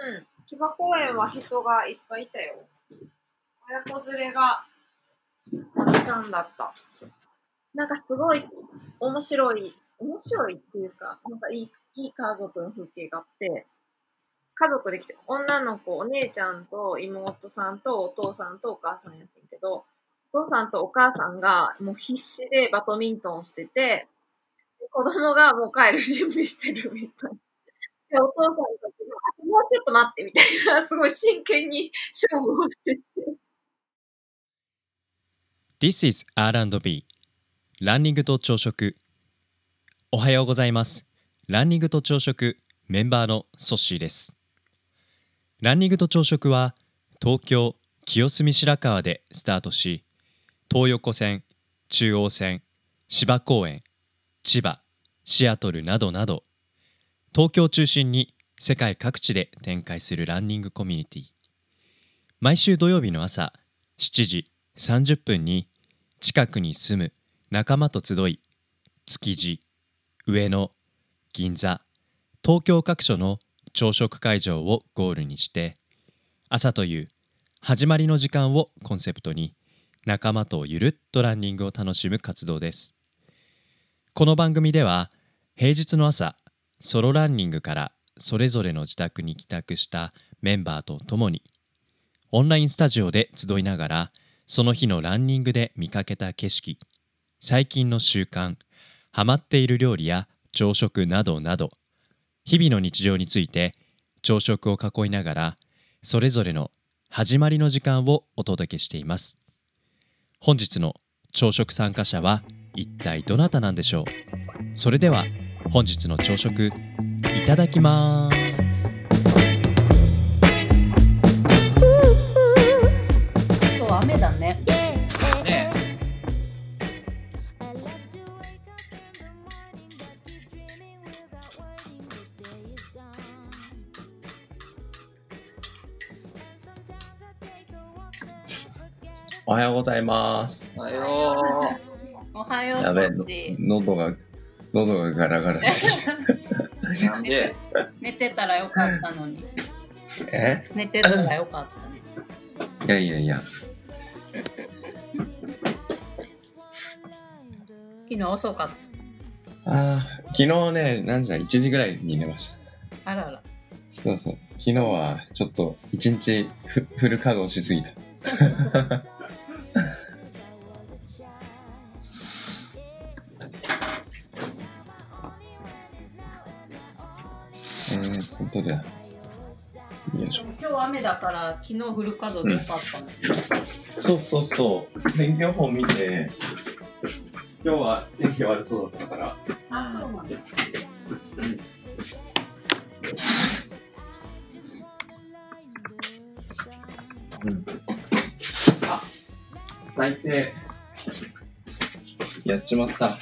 うん。木場公園は人がいっぱいいたよ。親子連れがたくさんだった。なんかすごい面白い、面白いっていうか、なんかいい、いい家族の風景があって、家族で来て、女の子、お姉ちゃんと妹さんとお父さんとお母さんやってんけど、お父さんとお母さんがもう必死でバドミントンしてて、子供がもう帰る準備してるみたい。で、お父さんたちが、あもうちょっと待ってみたいな、すごい真剣に勝負をして。て。This is R&B. ランニングと朝食。おはようございます。ランニングと朝食メンバーのソッシーです。ランニングと朝食は東京清澄白河でスタートし東横線中央線芝公園千葉シアトルなどなど東京中心に世界各地で展開するランニングコミュニティ。毎週土曜日の朝7時30分に近くに住む仲間と集い築地上野銀座東京各所の朝食会場をゴールにして朝という始まりの時間をコンセプトに仲間とゆるっとランニングを楽しむ活動です。この番組では平日の朝ソロランニングからそれぞれの自宅に帰宅したメンバーと共にオンラインスタジオで集いながらその日のランニングで見かけた景色最近の習慣ハマっている料理や朝食などなど日々の日常について朝食を囲いながらそれぞれの始まりの時間をお届けしています。本日の朝食参加者は一体どなたなんでしょう？それでは本日の朝食いただきます今日雨だね。ねおはようございます。おはよおはよう。やべ喉が、喉がガラガラです。う。なんで、寝てたらよかったのに。え？寝てたらよかったね。いやいやいや。昨日遅かっああ、昨日ね、何時だ ?1 時ぐらいに寝ました。た。あらら。そうそう。昨日はちょっと一日フフル稼働しすぎた。本当だよ。よいしょ。今日雨だから昨日フル稼働でよかったの。そうそうそう。天気予報見て、今日は天気悪そうだったから、あ、そうなんだ。最低。やっちまった。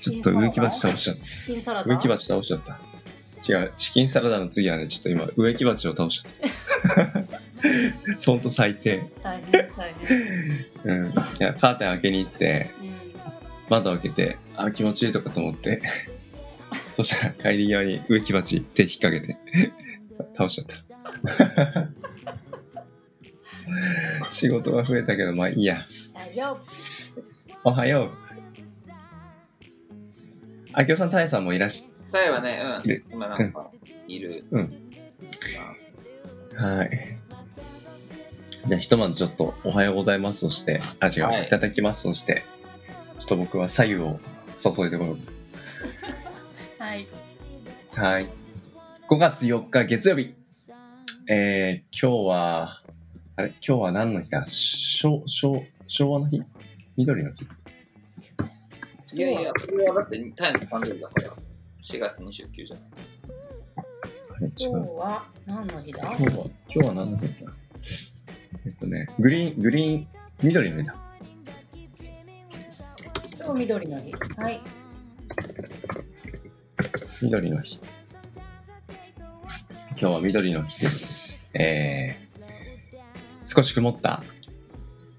ちょっと植木鉢倒しちゃった。チキンサラダ？植木鉢倒しちゃった。違う、チキンサラダの次はね、ちょっと今、植木鉢を倒しちゃった。ほんと最低。大変大変。うん。いや、カーテン開けに行って、うん。窓開けて、あ、気持ちいいとかと思って、そしたら帰り際に植木鉢手引っ掛けて、倒しちゃった。仕事が増えたけど、まあいいや。大丈夫。おはよう。あきおさん、たえさんもいらっしさえはね、うん、今なんか、いる。うんはい。じゃあ、ひとまずちょっと、おはようございますとして、あ、違う、はいい、ただきますとして、ちょっと僕は左右を注いでこよう。はい。はい。5月4日月曜日。えー、今日は、あれ？今日は何の日だ？昭昭昭和の日？緑の日？いやいや、それはだって、タイの誕生日だから、4月29じゃない。あれ違今日う。は何の日だ？今日は、今日は何の日だえっとね、グリーン、グリーン、緑の日だ。今日緑の日。はい。緑の日。今日は緑の日です。えー、少し曇った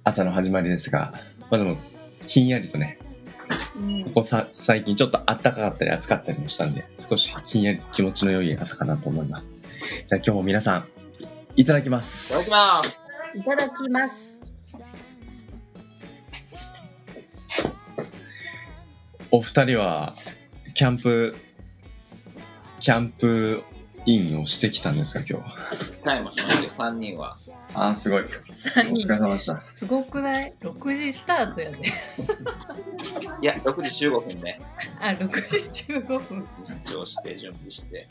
朝の始まりですが、まあでも、ひんやりとね、うんここさ最近ちょっと暖かかったり暑かったりもしたんで、少しひんやり気持ちの良い朝かなと思います。じゃあ今日も皆さん、いただきまいただきす。ます。いただきます。お二人は、キャンプ、キャンプインをしてきたんですか、今日は？タイムしましたよ、3人は。あー、すごい。3お疲れ人。様でした。すごくない ?6 時スタートやで。いや、6時15分ね。あ、6時15分。一応して、準備して。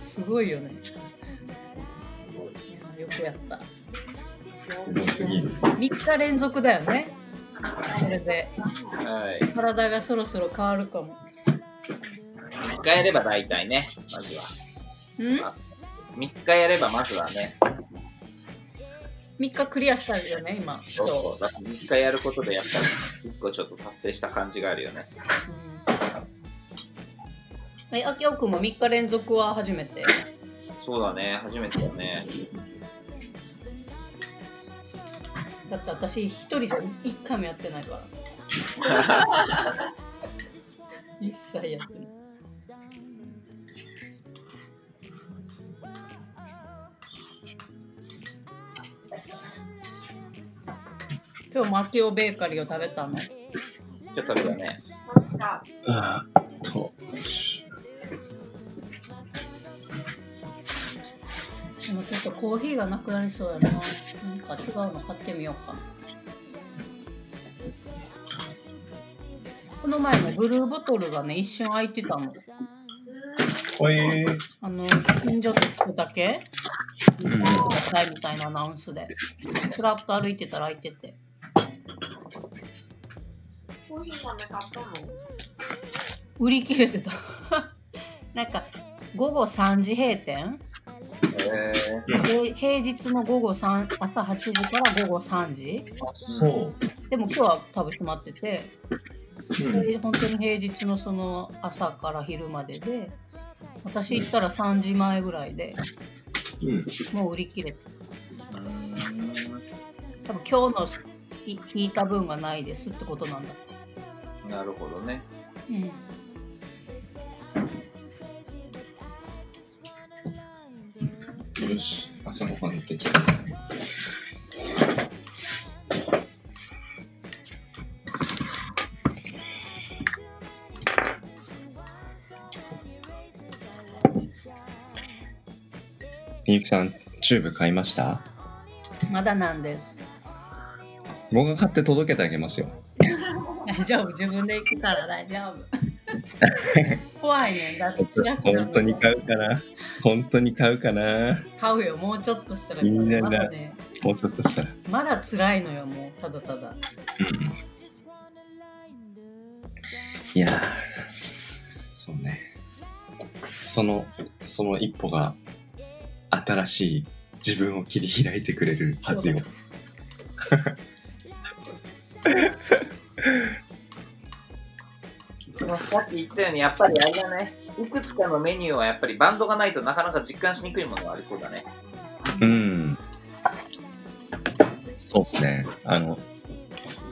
すごいよね。いやよくやった。すごすぎる。3日連続だよね。これで。うんはい。体がそろそろ変わるかも。3日やれば大体ね、まずは。ん？3日やればまずはね、?3 日クリアしたいよね、今。そうそう。だから3日やることでやっぱり、1個ちょっと達成した感じがあるよね。うん、え、あきおくんも3日連続は初めて？そうだね、初めてだね。だって私一人じゃ1回もやってないから。一切やってない。今日マキオベーカリーを食べたの？ちょっと食べたね。あーと。でもちょっとコーヒーがなくなりそうやな。なんか違うの買ってみようかな。この前のブルーボトルがね、一瞬空いてたの。おえー。あの、近所だけ？うんくださいみたいなアナウンスで。ふらっと歩いてたら空いてて。コーヒー豆買ったの？売り切れてた。なんか、午後3時閉店？えで平日の午後3朝8時から午後3時？そう。でも今日は多分閉まってて、うん。で本当に平日のその朝から昼までで私行ったら3時前ぐらいでうん。もう売り切れてー、うーん多分今日のい引いた分がないですってことなんだなるほどね。うんよし、朝ごはんできた。みゆきさん、チューブ買いました？まだなんです僕が買って届けてあげますよ。大丈夫。自分で行くから大丈夫。怖いね。んだって近く本当に買うかな。本当に買うかな。買うよ。もうちょっとしたら。いいねまだね。もうちょっとしたら。まだ辛いのよもうただただ。いやー、そうね。その、その一歩が新しい自分を切り開いてくれるはずよ。まあさっき言ったように、やっぱりあれだね。いくつかのメニューはやっぱりバンドがないとなかなか実感しにくいものがありそうだね。うん。そうですね。あの、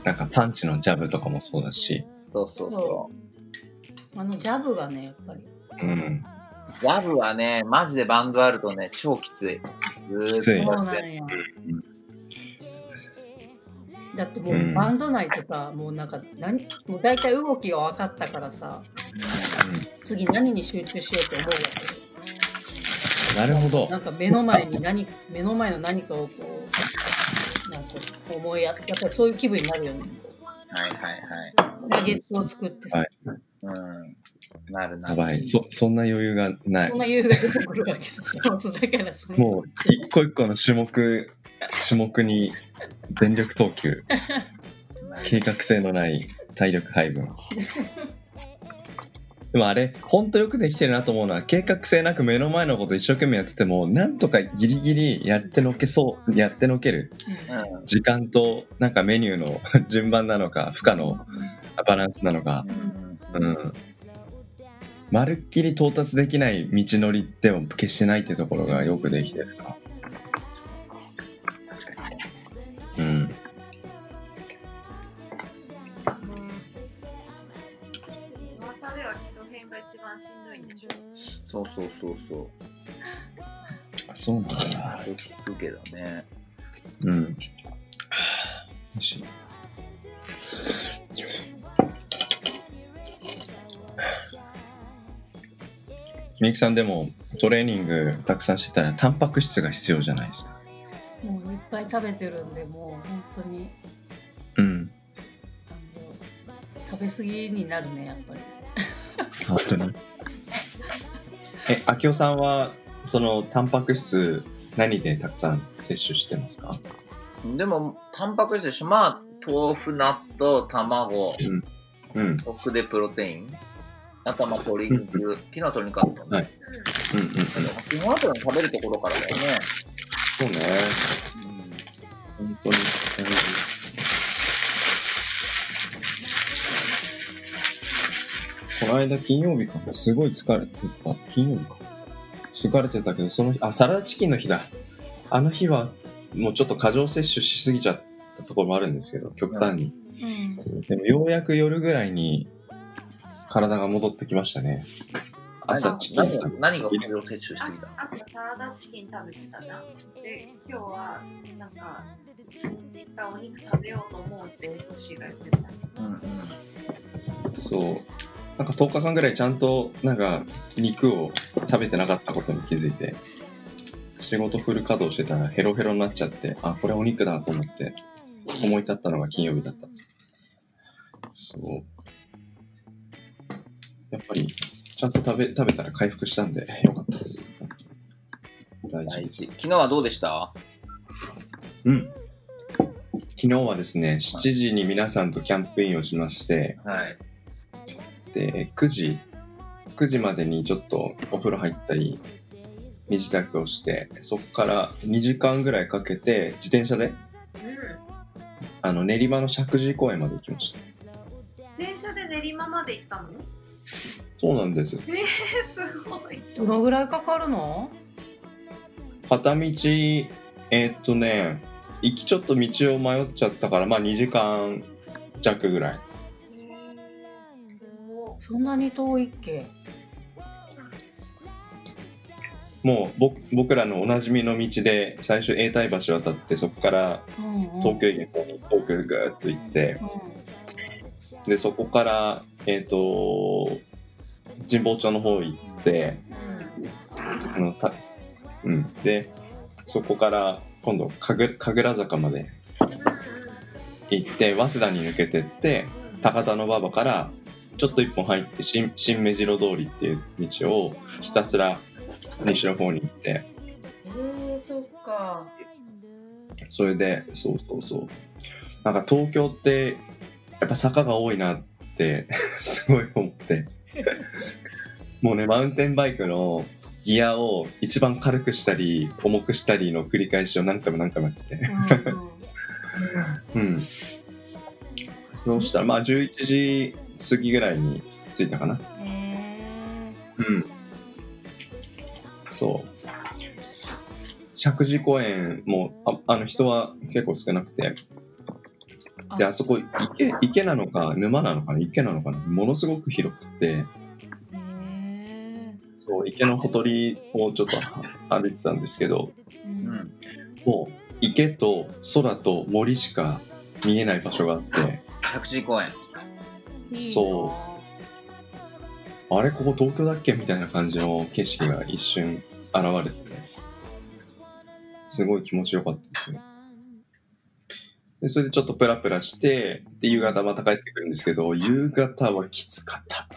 なんかパンチのジャブとかもそうだし、そうそうそあのジャブがねやっぱりうん。う。ジャブはね、マジでバンドあるとね、超きつい。ずきついーっとそうなんやだってもううんバンド内とさ、もうなんか何もう大体動きが分かったからさ次何に集中しようと思うわけなるほどなんか目の前に何目の前の何かをこうなんか思いややっぱりそういう気分になるよねはいはいはい。ゲットを作ってさ、はいうん。なるなる。やばい。そ、そんな余裕がないそん。な優が出てくるわけさそうそうだからそのもう、一個一個の種目、種目に全力投球。計画性のない体力配分。でもあれ、ほんとよくできてるなと思うのは、計画性なく目の前のこと一生懸命やってても、なんとかギリギリやってのけそう、やってのける。時間と、なんかメニューの順番なのか、負荷のバランスなのか、うん。まるっきり到達できない道のりでも決してないってところがよくできてるかそうそうそうそう。そうなんだ。聞くけどね。うん。よし。みゆきさんでもトレーニングたくさんしてたらタンパク質が必要じゃないですか。もういっぱい食べてるんでもう本当にうん。あの食べ過ぎになるねやっぱり本当に。え、あきおさんはそのタンパク質何でたくさん摂取してますか？でも、タンパク質でしょ。まあ、豆腐、納豆、卵、うん。僕でプロテイン。あとはまあ鶏肉。昨日は鶏肉あったね。はいうんうんうん。基本はと食べるところからだよね。そうね。本当に。この間金曜日かなすごい疲れてた。金曜日か。疲れてたけど、その日、あ、サラダチキンの日だ。あの日は、もうちょっと過剰摂取しすぎちゃったところもあるんですけど、極端に。うんでもようやく夜ぐらいに体が戻ってきましたね。朝チキン何食べが何が過剰摂取してた？朝サラダチキン食べてたじゃん。で、今日はなんか、チいっぱいお肉食べようと思うってトシが言ってた。うんうん。そう。なんか10日間ぐらいちゃんとなんか肉を食べてなかったことに気づいて、仕事フル稼働してたらヘロヘロになっちゃって、あ、これお肉だと思って思い立ったのが金曜日だったんです。そう。やっぱりちゃんと食べ、食べたら回復したんでよかったです。大事です。大事。昨日はどうでした？うん。昨日はですね、7時に皆さんとキャンプインをしまして、はい。で、9時、9時までにちょっとお風呂入ったり、身支度をして、そこから2時間ぐらいかけて、自転車で、うん。あの、練馬の石神井公園まで行きました。自転車で練馬まで行ったの？そうなんです。えー、すごい。どのぐらいかかるの？片道、えーっとね、行きちょっと道を迷っちゃったから、まあ2時間弱ぐらい。そんなに遠いっけ？もう僕僕らのおなじみの道で最初永代橋渡ってそこから東京駅の方に遠くぐーっと行ってでそこからえっ、と神保町の方行ってあのた、うん、でそこから今度神楽神楽坂まで行って早稲田に抜けてって高田馬場からちょっと一本入って新新目白通りっていう道をひたすら西の方に行って。えー、そっか。それでそうそうそう。なんか東京ってやっぱ坂が多いなって すごい思って。もうねマウンテンバイクのギアを一番軽くしたり重くしたりの繰り返しを何回も何回もやってて。うん。うん。うんそうした？らまあ11時過ぎぐらいに着いたかな。えうん。そう。石神井公園もああの人は結構少なくて。であそこ池池なのか沼なのかな。池なのかな。ものすごく広くて。そう池のほとりをちょっと歩いてたんですけど。ーううん。ん。もう池と空と森しか見えない場所があって。百時公園。そう。あれここ東京だっけみたいな感じの景色が一瞬現れてすごい気持ちよかったですね。でそれでちょっとプラプラしてで夕方また帰ってくるんですけど夕方はきつかった。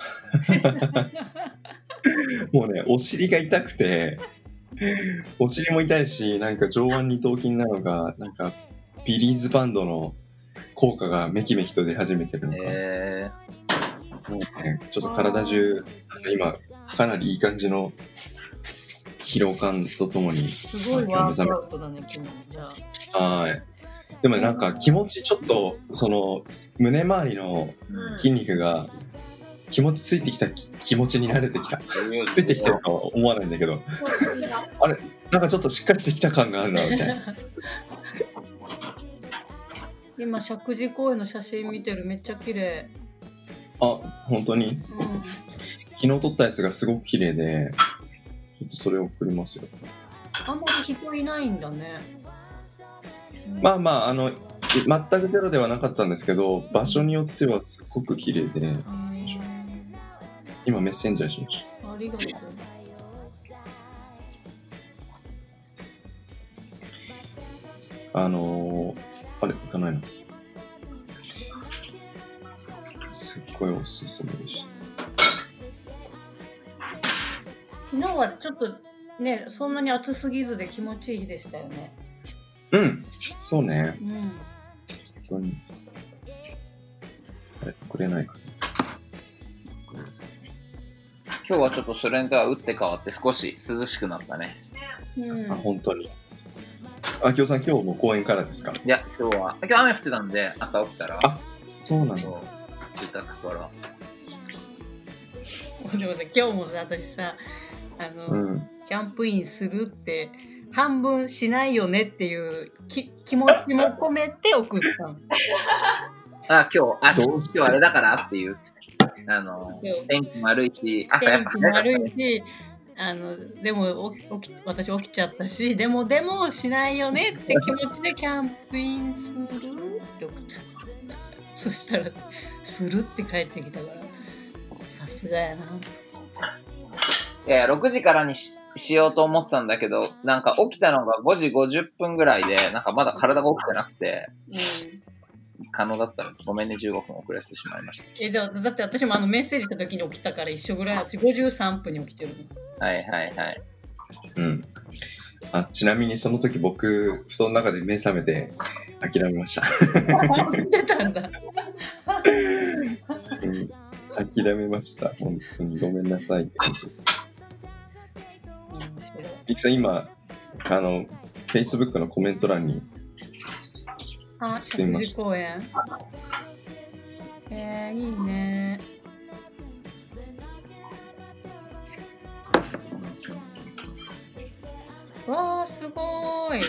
もうねお尻が痛くてお尻も痛いしなんか上腕二頭筋なのがなんかビリーズバンドの効果がめきめきと出始めてるのか、えもうね、ちょっと体中、今、かなりいい感じの疲労感とともに、すごいワークアウトだね今日じゃあはい。でもねなんか気持ちちょっと、その、胸周りのー。筋肉が気持ちついてきたき気持ちに慣れてきた。ついてきてるとは思わないんだけど、なんかちょっとしっかりしてきた感があるな、みたいな。今石神井公園の写真見てるめっちゃ綺麗あ、本当に？うん昨日撮ったやつがすごく綺麗で、ちょっとそれを送りますよ。あんまり人いないんだね。まあまあ、あの、全くゼロではなかったんですけど、場所によってはすごく綺麗で、へー今メッセンジャーしましありがとう。た。あのー、あれ、行かないの？すっごいおすすめでした。昨日はちょっとね、そんなに暑すぎずで気持ちいい日でしたよね。うん、そうね。うん。本当に。あれ、くれないかな？今日はちょっとそれとは打って変わって少し涼しくなったね。うんあ、本当に。あきおさん、今日も公園からですか？いや、今日は、今日雨降ってたんで、朝起きたら、あそうなんだ。そう自宅から。でもさ、今日もさ、私さ、あの、うん。キャンプインするって、半分しないよねっていうき気持ちも込めて送ったの。あ、今日、あ、どう今日あれだからっていう。あの、天気も悪いし、朝やっぱ天気も悪いし、あのでも起き私起きちゃったしでもでもしないよねって気持ちでキャンプインするって送った。そしたら「する」って帰ってきたからさすがやなといやいや、6時からにししようと思ってたんだけど、なんか起きたのが5時50分ぐらいで、なんかまだ体が起きてなくて、うん。可能だったらごめんね、15分遅れてしまいましえだだって私もあのメッセージした時に起きたから一緒ぐらい私53分に起きてるた。はいはいはい。うん。あ、ちなみにその時僕、布団の中で目覚めて諦めました。の起きてたんだうん諦めました。本当にごめんなさいってきさん、今、あの、Facebook のコメント欄に、あ石神井公園えー、いいねわあすごーい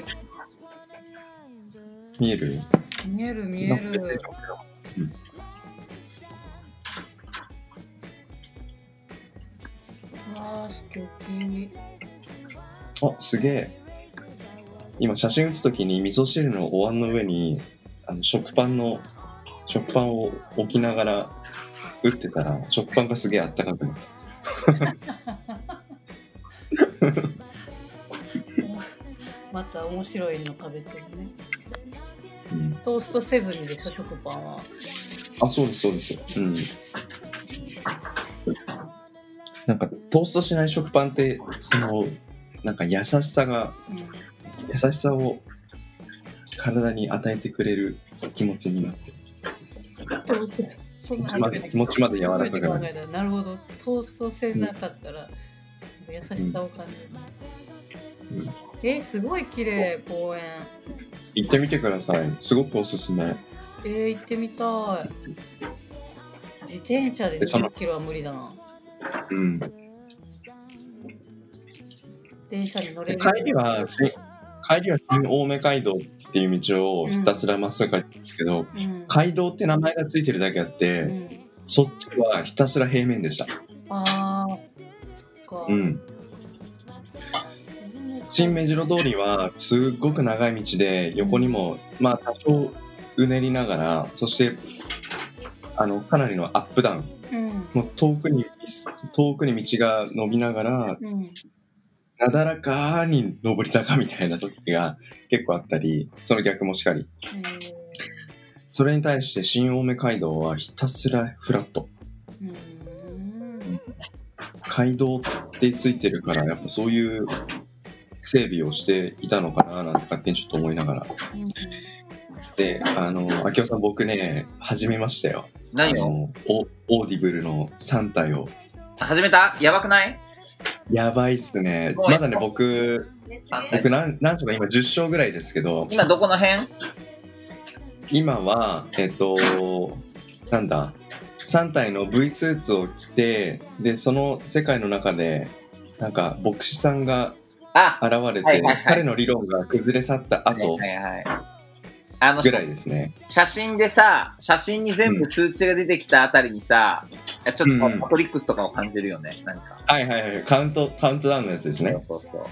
見える？見える見えるううんわあ素敵あ、すげえ。今、写真写すときに、味噌汁のお椀の上に、あの食パンの、食パンを置きながら打ってたら、食パンがすげえあったかくなった。また面白いの食べてるね。うん、トーストせずにでしょ食パンは。あ、そうです、そうです。うん。なんか、トーストしない食パンって、その、なんか優しさが、うん。優しさを体に与えてくれる気持ちになって、そんな気持ちまで気持ちまで柔らかくなる。なるほど。トーストせなかったら、優しさを感じる、うんえー、すごい綺麗公園行ってみてください。すごくおすすめ。えー、行ってみたい自転車ででその10キロは無理だなうん。電車に乗れでる帰りは、し帰りは新青梅街道っていう道をひたすらまっすぐ帰っんですけど、うん、街道って名前がついてるだけあって、うん、そっちはひたすら平面でした。あーそっか、うん。新目白通りはすっごく長い道で横にもまあ多少うねりながらそしてあのかなりのアップダウン。うん。もう遠くに遠くに道が伸びながらうん。なだらかに上り坂みたいな時が 結構あったりその逆もしかり。えー。それに対して新青梅街道はひたすらフラット。うーん。街道ってついてるからやっぱそういう整備をしていたのかななんて勝手にちょっと思いながら。うんで、あの、秋夫さん、僕ね、始めましたよ。何を？オ Audible の三体を。始めた？やばくない？やばいっすね。まだね、僕、僕何、何章か今10章ぐらいですけど、今どこの辺？今は、えっと、なんだ、三体の V スーツを着て、で、その世界の中で、なんか、牧師さんがあ現れて、はいはいはい彼の理論が崩れ去った後、はいはいはい。あのぐ、らいですね。写真でさ、写真に全部通知が出てきたあたりにさ、ちょっとうんマトリックスとかを感じるよね、何か。はいはいはい。カウント、カウントダウンのやつですね。そうそうそう。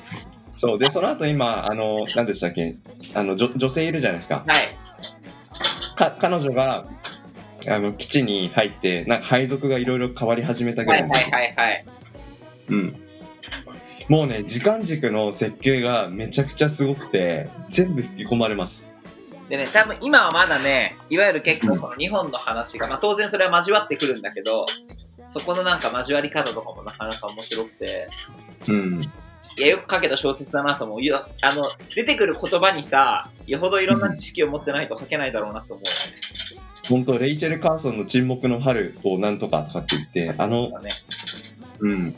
そう。で、その後今、あの、何でしたっけ？あの、女女性いるじゃないですか。はい。か彼女が、あの、基地に入って、なんか配属がいろいろ変わり始めたぐはいはいらいなんです。はいはい。うん。もうね、時間軸の設計がめちゃくちゃすごくて、全部引き込まれます。でね、多分今はまだね、いわゆる結構この日本の話が、まあ当然それは交わってくるんだけど、そこのなんか交わり方とかもなかなか面白くて、うん。いや、よく書けた小説だなと思う。あの、出てくる言葉にさ、よほどいろんな知識を持ってないと書けないだろうなと思うよね。本当レイチェル・カーソンの沈黙の春をなんとかとかって言って、あの、だねうん。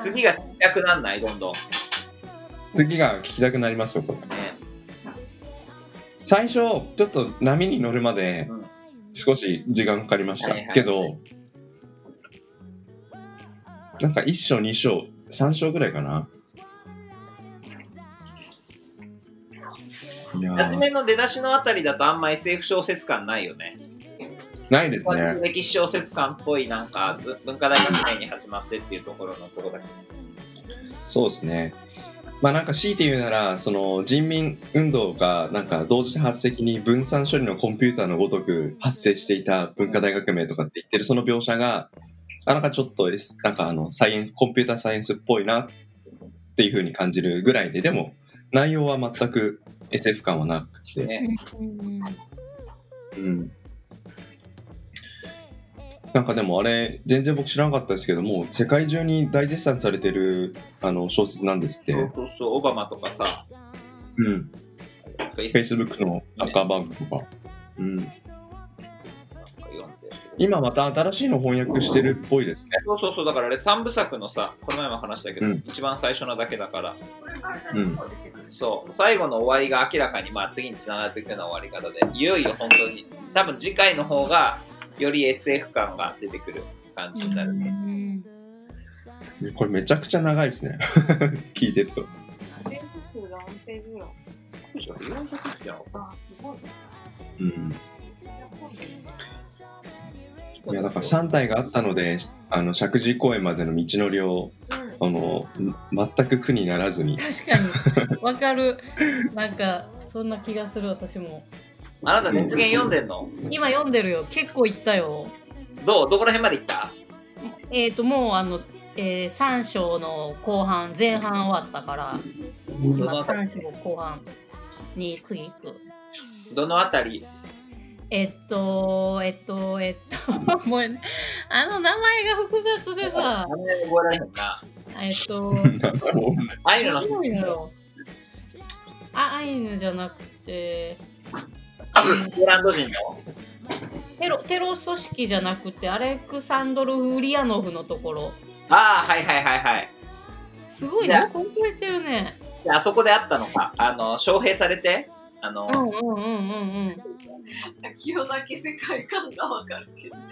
次が聞きたくなんない、どんどん。次が聞きたくなりますよ、これ。ね。最初、ちょっと波に乗るまでうん少し時間かかりました。はいはいけど、なんか1章、2章、3章ぐらいかな。初めの出だしのあたりだとあんま SF 小説感ないよね。ないですね。歴史小説感っぽいなんかぶ文化大学年に始まってっていうところのところだけど。そうですね。まあなんか強いて言うなら、その人民運動がなんか同時多発的に分散処理のコンピューターのごとく発生していた文化大革命とかって言ってるその描写が、あなんかちょっとなんかあのサイエンス、コンピューターサイエンスっぽいなっていう風に感じるぐらいで、でも内容は全く SF 感はなくて、ねうん。なんかでもあれ、全然僕知らなかったですけども、世界中に大絶賛されてるあの小説なんですって。そうそうそう、オバマとかさ、うん。Facebook のアッカーバーグとか。うん。今また新しいの翻訳してるっぽいですね。そうそうそう、だからあれ3部作のさ、この前も話したけど、うん一番最初のだけだから、これからじゃあ出てくるし。そう、最後の終わりが明らかに、まあ次に繋がっていくような終わり方で、いよいよ本当に、多分次回の方が、より SF 感が出てくる感じになる。これめちゃくちゃ長いですね。聞いてると。全部何ページぐらいあ、すごい。うん。いや、だから3体があったので、あの、石神井公園までの道のりを、うん。あの、全く苦にならずに。確かにわかるなんかそんな気がする私もあなた熱源読んでんの？今読んでるよ。結構いったよ。どう？どこら辺まで行った？えっ、ともうあの、えー、3章の後半前半終わったから今3章後半に次行く。どのあたり？えっとえっとえっと もうねあの名前が複雑でさ。名前覚えられへんな。えっと ああいうのあアイヌじゃなくて。あ、ポーランド人の？テロテロ組織じゃなくてアレクサンドル・ウリアノフのところ。ああ、はいはいはいはい。すごいねよく覚えてるね。であそこであったのか。あの、招聘されて、あの、うんうんうんうんうん。清だけ世界観がわかるけど。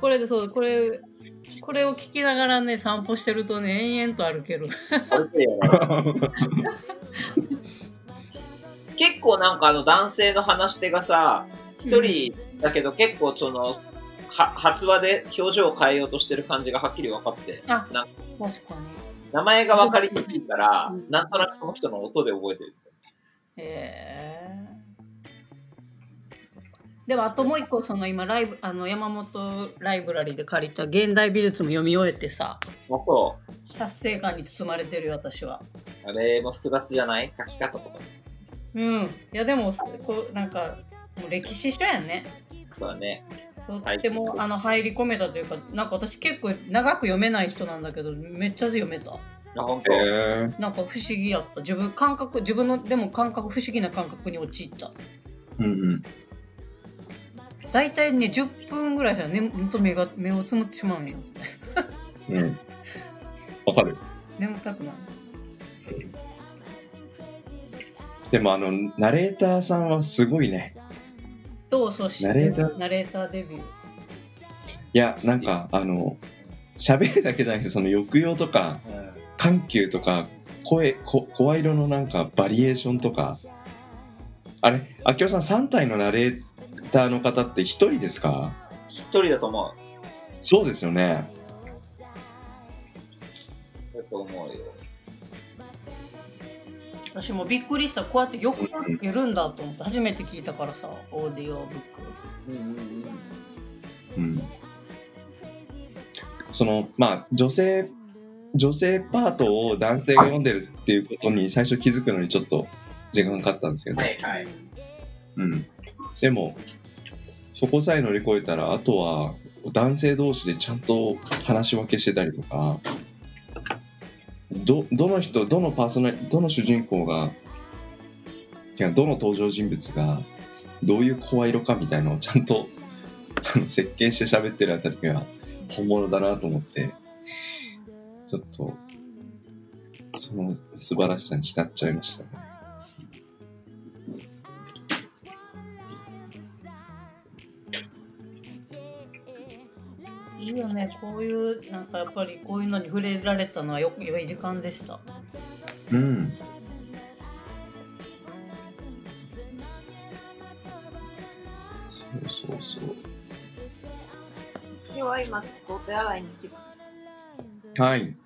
これでそうこれこれを聞きながらね散歩してるとね延々と歩ける。結構なんかあの男性の話し手がさ、一人だけど結構その、は発話で表情を変えようとしてる感じがはっきり分かって、あな確かに。名前が分かりにくいからうん、なんとなくその人の音で覚えてる。へえでもあともう一個その今ライブあの山本ライブラリで借りた現代美術も読み終えてさもうそ達成感に包まれてるよ私はう。あれも複雑じゃない？書き方とか。うんいやでもこうなんかもう歴史書やんねそうだね。とっても、あの入り込めたというかなんか私結構長く読めない人なんだけどめっちゃ読めたあ、本当？えー、なんか不思議やった自分感覚自分のでも感覚不思議な感覚に陥ったうんうん。大体ね10分ぐらいじゃねほんと目が目をつむってしまうんようん。わかる。眠たくなるでもあの、ナレーターさんはすごいね。どうそしてナレーターナレーターデビューいや、なんか、あの、喋るだけじゃなくて、その抑揚とか、うん緩急とか声こ声色のなんかバリエーションとかあれ明夫さん3体のナレーターの方って1人ですか？一人だと思う。そうですよねだと思うよ。私もびっくりしたこうやってよくやるんだと思って初めて聞いたからさオーディオブックうんうんうん。うんそのまあ女性女性パートを男性が読んでるっていうことに最初気づくのにちょっと時間かかったんですけど、はいはい。うん、でもそこさえ乗り越えたらあとは男性同士でちゃんと話し分けしてたりとかどどの人どのパーソナリどの主人公がいやどの登場人物がどういう声色かみたいのをちゃんとあの 設計して喋ってるあたりが本物だなと思ってちょっとその素晴らしさに浸っちゃいましたね。いいよねこういうなんかやっぱりこういうのに触れられたのはよ良い時間でしたうんそうそうそう。今日は今ちょっとお手洗いに来てます。はい。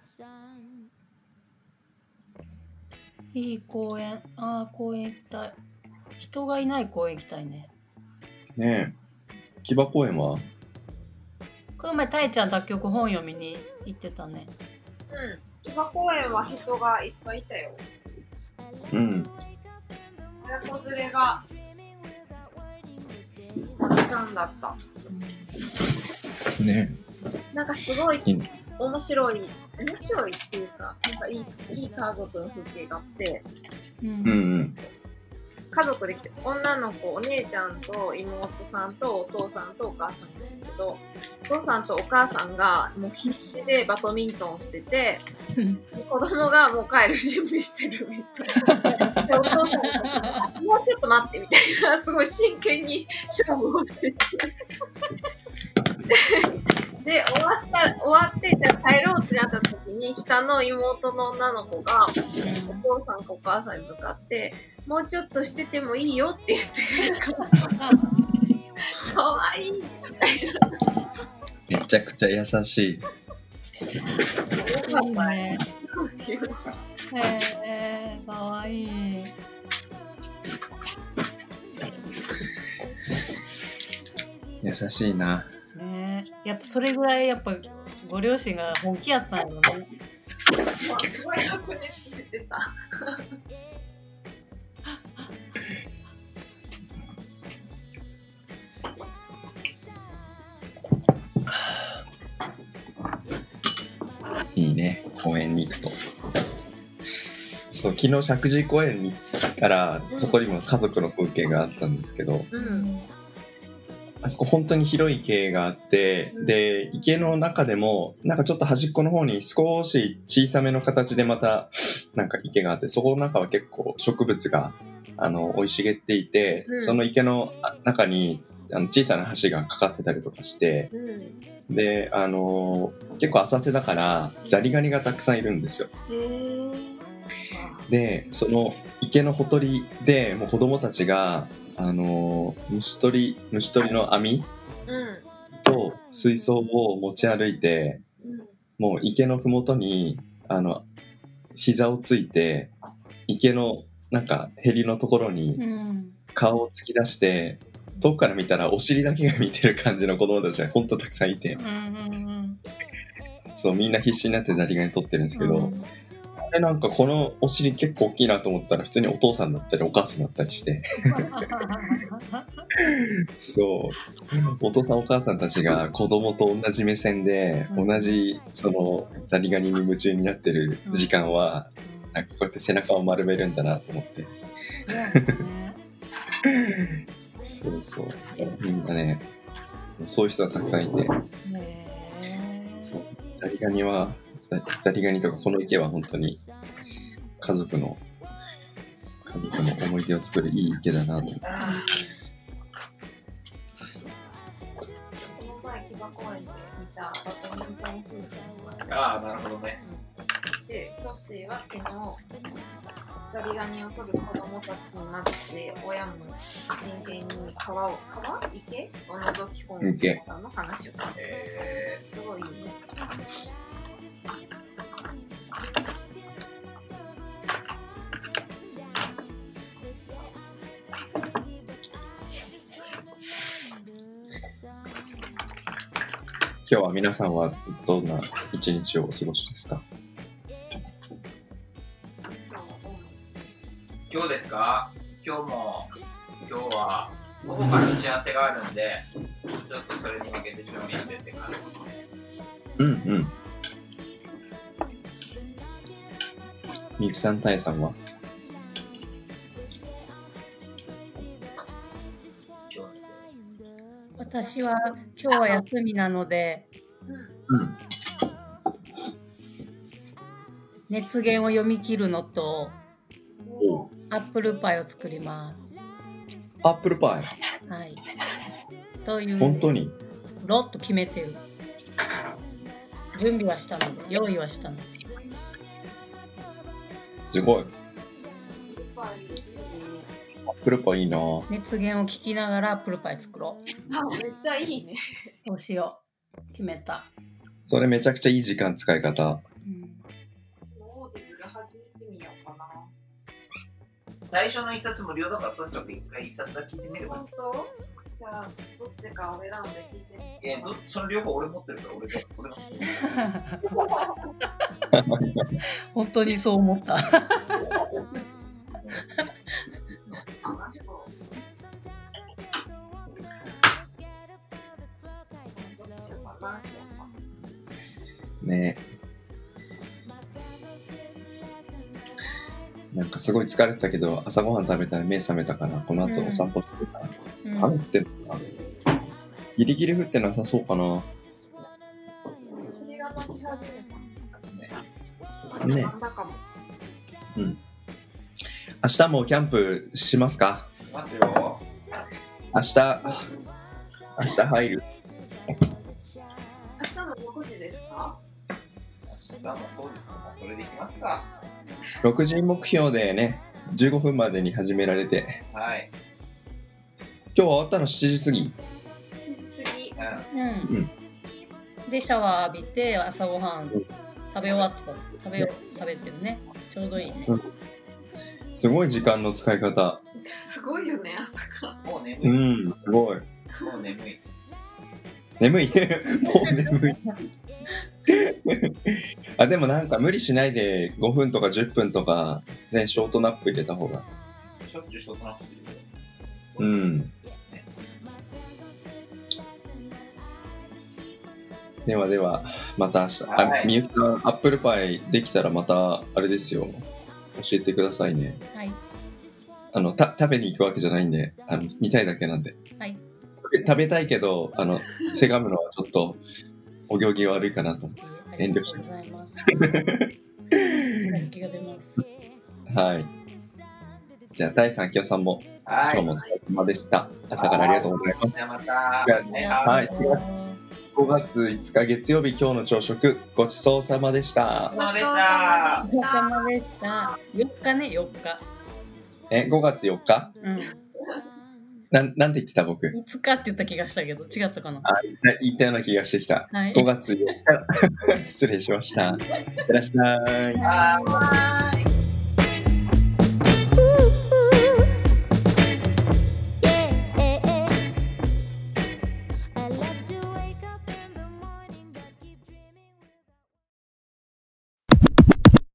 いい公園ああ公園行きたい人がいない公園行きたいねねえ。木場公園は？この前たいちゃん卓曲本読みに行ってたねうん。木場公園は人がいっぱいいたよ。うん。親子連れがたくさんだった。ねなんかすごい面白い、面白いっていうか、なんかいいいい家族の風景があって、うんうんうん。家族で来て、女の子、お姉ちゃんと妹さんとお父さんとお母さんなんだけど、お父さんとお母さんがもう必死でバドミントンをしてて、子供がもう帰る準備してるみたいな。でお父さんがもうちょっと待ってみたいな、すごい真剣に勝負をしてて。で、終わった、終わって、じゃあ帰ろうってなった時に、下の妹の女の子が、お父さんかお母さんに向かって、もうちょっとしててもいいよって言って、かわいい。めちゃくちゃ優しい。よかったね。へえかわいい優しいな。ねやっぱそれぐらいやっぱご両親が本気やったんやろね昨日石神井公園に行ったら、そこにも家族の風景があったんですけど、うん。あそこ本当に広い池があって、で、池の中でも、なんかちょっと端っこの方に少し小さめの形でまた、なんか池があって、そこの中は結構植物が、あの、生い茂っていて、うんその池のあ中に、あの小さな橋がかかってたりとかして、うん。で、あの結構浅瀬だから、ザリガニがたくさんいるんですよ。で、その池のほとりで、もう子供たちが、あの虫取り、虫取りの網うん。と水槽を持ち歩いて、うん。もう池のふもとに、あの、膝をついて、池のなんかヘリのところにうん顔を突き出して、遠くから見たらお尻だけが見てる感じの子供たちがほんとたくさんいて、うんうんそう、みんな必死になってザリガニ取ってるんですけど、うんで、なんかこのお尻結構大きいなと思ったら普通にお父さんだったりお母さんだったりして、そう、お父さんお母さんたちが子供と同じ目線で、うん。同じそのザリガニに夢中になってる時間は、なんかこうやって背中を丸めるんだなと思って、そうそう、みんなね、そういう人がたくさんいて、そう。ザリガニは、ザザリガニとかこの池は本当に家族の、家族の思い出を作るいい池だなと思って。この前、木場公園で見たバドミントン風船をああ、なるほどね。て、ソッシーは昨日、ザリガニを取る子供たちに混ぜて、親も真剣に川を、川？池？を覗き込む姿の話を聞いて、えすごいいい。今日は皆さんはどんな一日をお過ごしですか？今日ですか？今日も、今日は午後から打ち合わせがあるんで、ちょっとそれに向けて準備してって感じです。うんうん。みゆきさん、たえさんは？私は今日は休みなのでうんうん。熱源を読み切るのとおアップルパイを作ります。アップルパはい。といイ。う本当に？作ろうと決めてる。準備はしたので、用意はしたので。すごい。パイですねアップルパイいいな熱源を聞きながらアップルパイ作ろあ、めっちゃいいね。う。どうしよう。決めた。それめちゃくちゃいい時間使い方。うん、 Audible 始めてみようかな。最初の一冊無料だから、とにかく一回一冊だけ聞いてみればいい本。当？じゃあ、どっちかを選んで聞いてみて。えーどその両方俺持ってるから、俺が、俺が。本当にそう思った。ねなんかすごい疲れてたけど、朝ごはん食べたら目覚めたから、この後お散歩してたら、うん雨降ってんのかなギリギリ降ってなさそうかな。霧が立ち始めた。ねなんだかも。明日もキャンプしますか？いますよ。明日、明日入る。明日も6時ですか？明日もそうですね。もうそれでいきますか。6時目標でね、15分までに始められて、はい。今日は終わったの7時過ぎ。?7 時過ぎ。うん。うんうんでシャワー浴びて朝ごはんん食べ終わった食べよ食べてるねちょうどいいね、うんすごい時間の使い方。すごいよね、朝から。もう眠うい。ん、すごい。もう眠い。眠い。もう眠い。あ、でもなんか無理しないで5分とか10分とか、ね、ショートナップ入れた方が。しょっちゅうショートナップするよ。うん。ではでは、また明日。あ、はいみゆきさん、アップルパイできたらまた、あれですよ。教えてくださいね。はいあの、た食べに行くわけじゃないんで、あの見たいだけなんで。はい食べ食べたいけど、あの、せがむのはちょっと、お行儀悪いかなと。ありがとうございます気が出ますはい。じゃあ、第3京さんも、はい。今日もお疲れ様でした。朝からありがとうございます。また。じゃあはい。はい5月5日月曜日、今日の朝食、ごちそうさまでした。そうでしたお疲れ様でした4日ね4日え、5月4日？うんなんなんて言ってた僕？5日って言った気がしたけど違ったかな？あ言ったような気がしてきた。はい5月4日。失礼しました。いってらっしゃい。